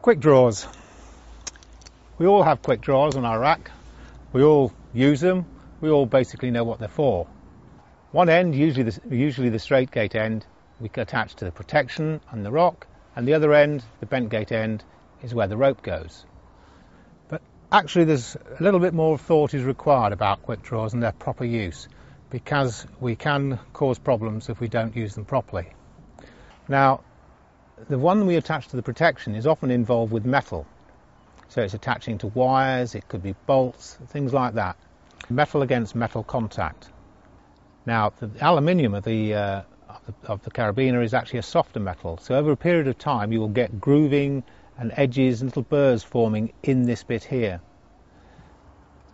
Quick draws. We all have quick draws on our rack. We all use them. We all basically know what they're for. One end, usually the, usually the straight gate end, we attach to the protection and the rock, and the other end, the bent gate end, is where the rope goes. But actually, there's a little bit more thought is required about quick draws and their proper use, because we can cause problems if we don't use them properly. Now, the one we attach to the protection is often involved with metal. So it's attaching to wires, it could be bolts, things like that. Metal against metal contact. Now, the aluminium of the, uh, of the, carabiner is actually a softer metal. So over a period of time, you will get grooving and edges and little burrs forming in this bit here.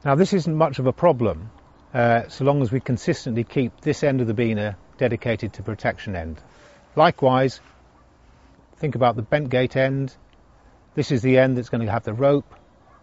Now, this isn't much of a problem uh, so long as we consistently keep this end of the biner dedicated to protection end. Likewise, think about the bent gate end. This is the end that's going to have the rope.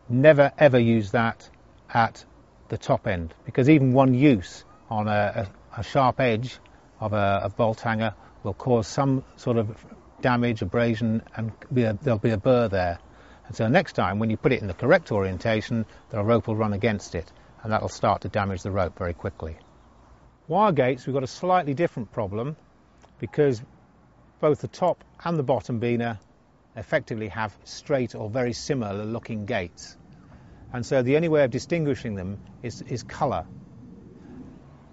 Never ever use that at the top end because even one use on a, a, a sharp edge of a, a, bolt hanger will cause some sort of damage, abrasion, and be there'll be a burr there. And so next time, when you put it in the correct orientation, the rope will run against it, and that'll start to damage the rope very quickly. Wire gates, we've got a slightly different problem because both the top and the bottom biner effectively have straight or very similar looking gates. And so the only way of distinguishing them is, is colour.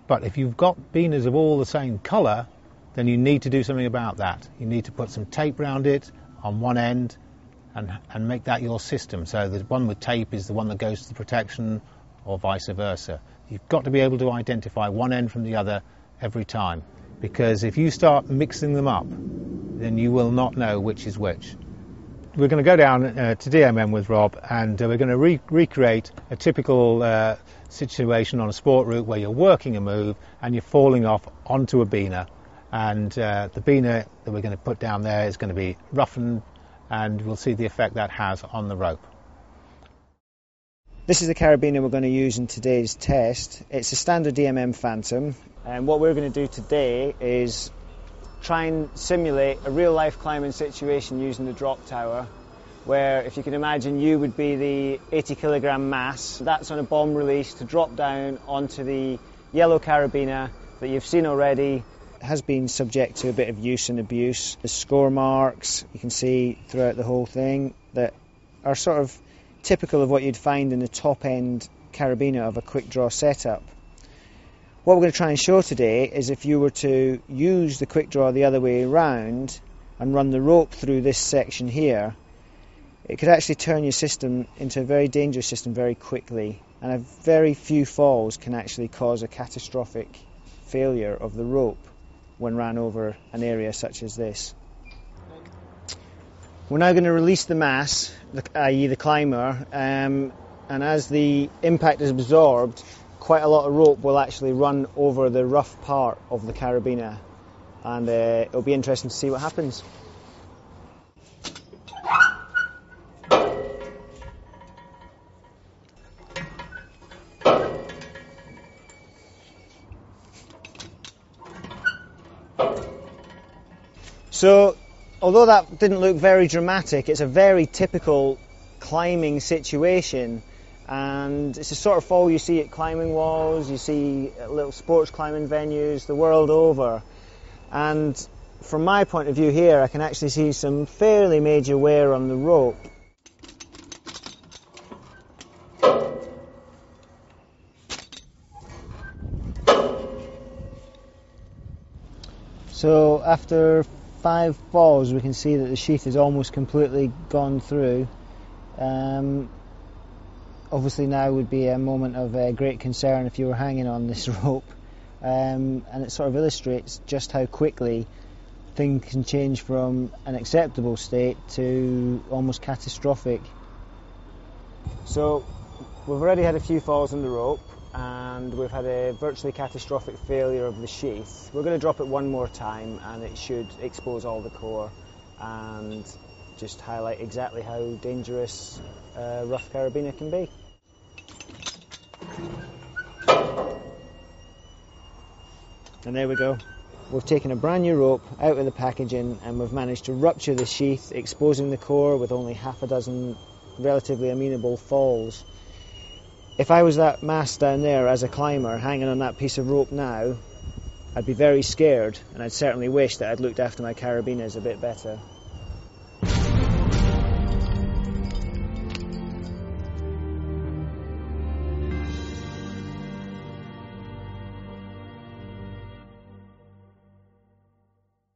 But if you've got biners of all the same colour, then you need to do something about that. You need to put some tape around it on one end and, and make that your system. So the one with tape is the one that goes to the protection or vice versa. You've got to be able to identify one end from the other every time because if you start mixing them up, then you will not know which is which. We're going to go down uh, to DMM with Rob and uh, we're going to re- recreate a typical uh, situation on a sport route where you're working a move and you're falling off onto a biner. And uh, the biner that we're going to put down there is going to be roughened and we'll see the effect that has on the rope. This is the carabiner we're going to use in today's test. It's a standard DMM Phantom and what we're going to do today is try and simulate a real life climbing situation using the drop tower where if you can imagine you would be the 80 kilogram mass. That's on a bomb release to drop down onto the yellow carabiner that you've seen already. Has been subject to a bit of use and abuse. The score marks you can see throughout the whole thing that are sort of typical of what you'd find in the top end carabiner of a quick draw setup what we're going to try and show today is if you were to use the quick draw the other way around and run the rope through this section here, it could actually turn your system into a very dangerous system very quickly. And a very few falls can actually cause a catastrophic failure of the rope when ran over an area such as this. We're now going to release the mass, i.e., the climber, um, and as the impact is absorbed, quite a lot of rope will actually run over the rough part of the carabiner and uh, it'll be interesting to see what happens. So, although that didn't look very dramatic, it's a very typical climbing situation and it's the sort of fall you see at climbing walls, you see at little sports climbing venues the world over. And from my point of view here, I can actually see some fairly major wear on the rope. So after five falls, we can see that the sheath is almost completely gone through. Um, obviously now would be a moment of uh, great concern if you were hanging on this rope, um, and it sort of illustrates just how quickly things can change from an acceptable state to almost catastrophic. So we've already had a few falls on the rope and we've had a virtually catastrophic failure of the sheath. We're going to drop it one more time and it should expose all the core and just highlight exactly how dangerous uh, rough carabiner can be. And there we go. we've taken a brand new rope out of the packaging and we've managed to rupture the sheath, exposing the core with only half a dozen relatively amenable falls. If I was that mast down there as a climber hanging on that piece of rope now, I'd be very scared and I'd certainly wish that I'd looked after my carabiners a bit better.